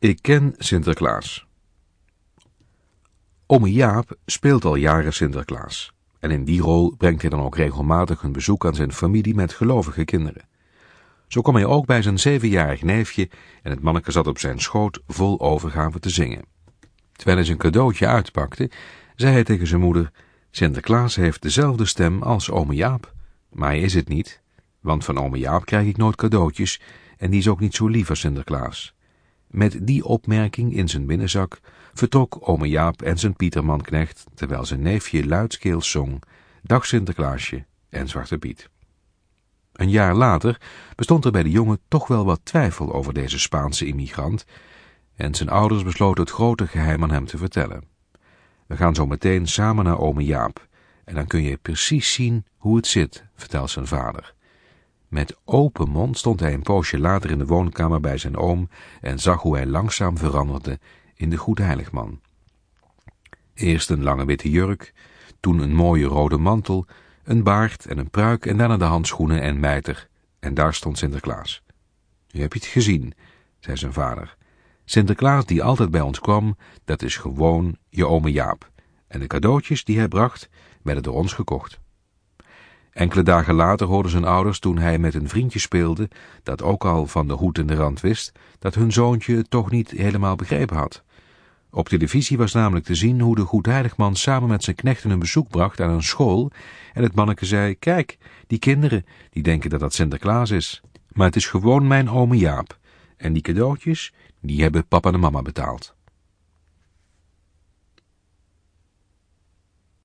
Ik ken Sinterklaas. Ome Jaap speelt al jaren Sinterklaas. En in die rol brengt hij dan ook regelmatig een bezoek aan zijn familie met gelovige kinderen. Zo kwam hij ook bij zijn zevenjarig neefje en het manneke zat op zijn schoot vol overgave te zingen. Terwijl hij zijn cadeautje uitpakte, zei hij tegen zijn moeder, Sinterklaas heeft dezelfde stem als ome Jaap, maar hij is het niet, want van ome Jaap krijg ik nooit cadeautjes en die is ook niet zo lief als Sinterklaas. Met die opmerking in zijn binnenzak vertrok ome Jaap en zijn Pietermanknecht, terwijl zijn neefje luidskeels zong, Dag Sinterklaasje en Zwarte Piet. Een jaar later bestond er bij de jongen toch wel wat twijfel over deze Spaanse immigrant, en zijn ouders besloten het grote geheim aan hem te vertellen. We gaan zo meteen samen naar ome Jaap, en dan kun je precies zien hoe het zit, vertelt zijn vader. Met open mond stond hij een poosje later in de woonkamer bij zijn oom en zag hoe hij langzaam veranderde in de goedheiligman. Eerst een lange witte jurk, toen een mooie rode mantel, een baard en een pruik en daarna de handschoenen en mijter. En daar stond Sinterklaas. U hebt het gezien, zei zijn vader. Sinterklaas die altijd bij ons kwam, dat is gewoon je ome Jaap. En de cadeautjes die hij bracht, werden door ons gekocht. Enkele dagen later hoorden zijn ouders, toen hij met een vriendje speelde, dat ook al van de hoed en de rand wist, dat hun zoontje het toch niet helemaal begrepen had. Op televisie was namelijk te zien hoe de goedheiligman samen met zijn knechten een bezoek bracht aan een school en het manneke zei, kijk, die kinderen, die denken dat dat Sinterklaas is. Maar het is gewoon mijn ome Jaap. En die cadeautjes, die hebben papa en mama betaald.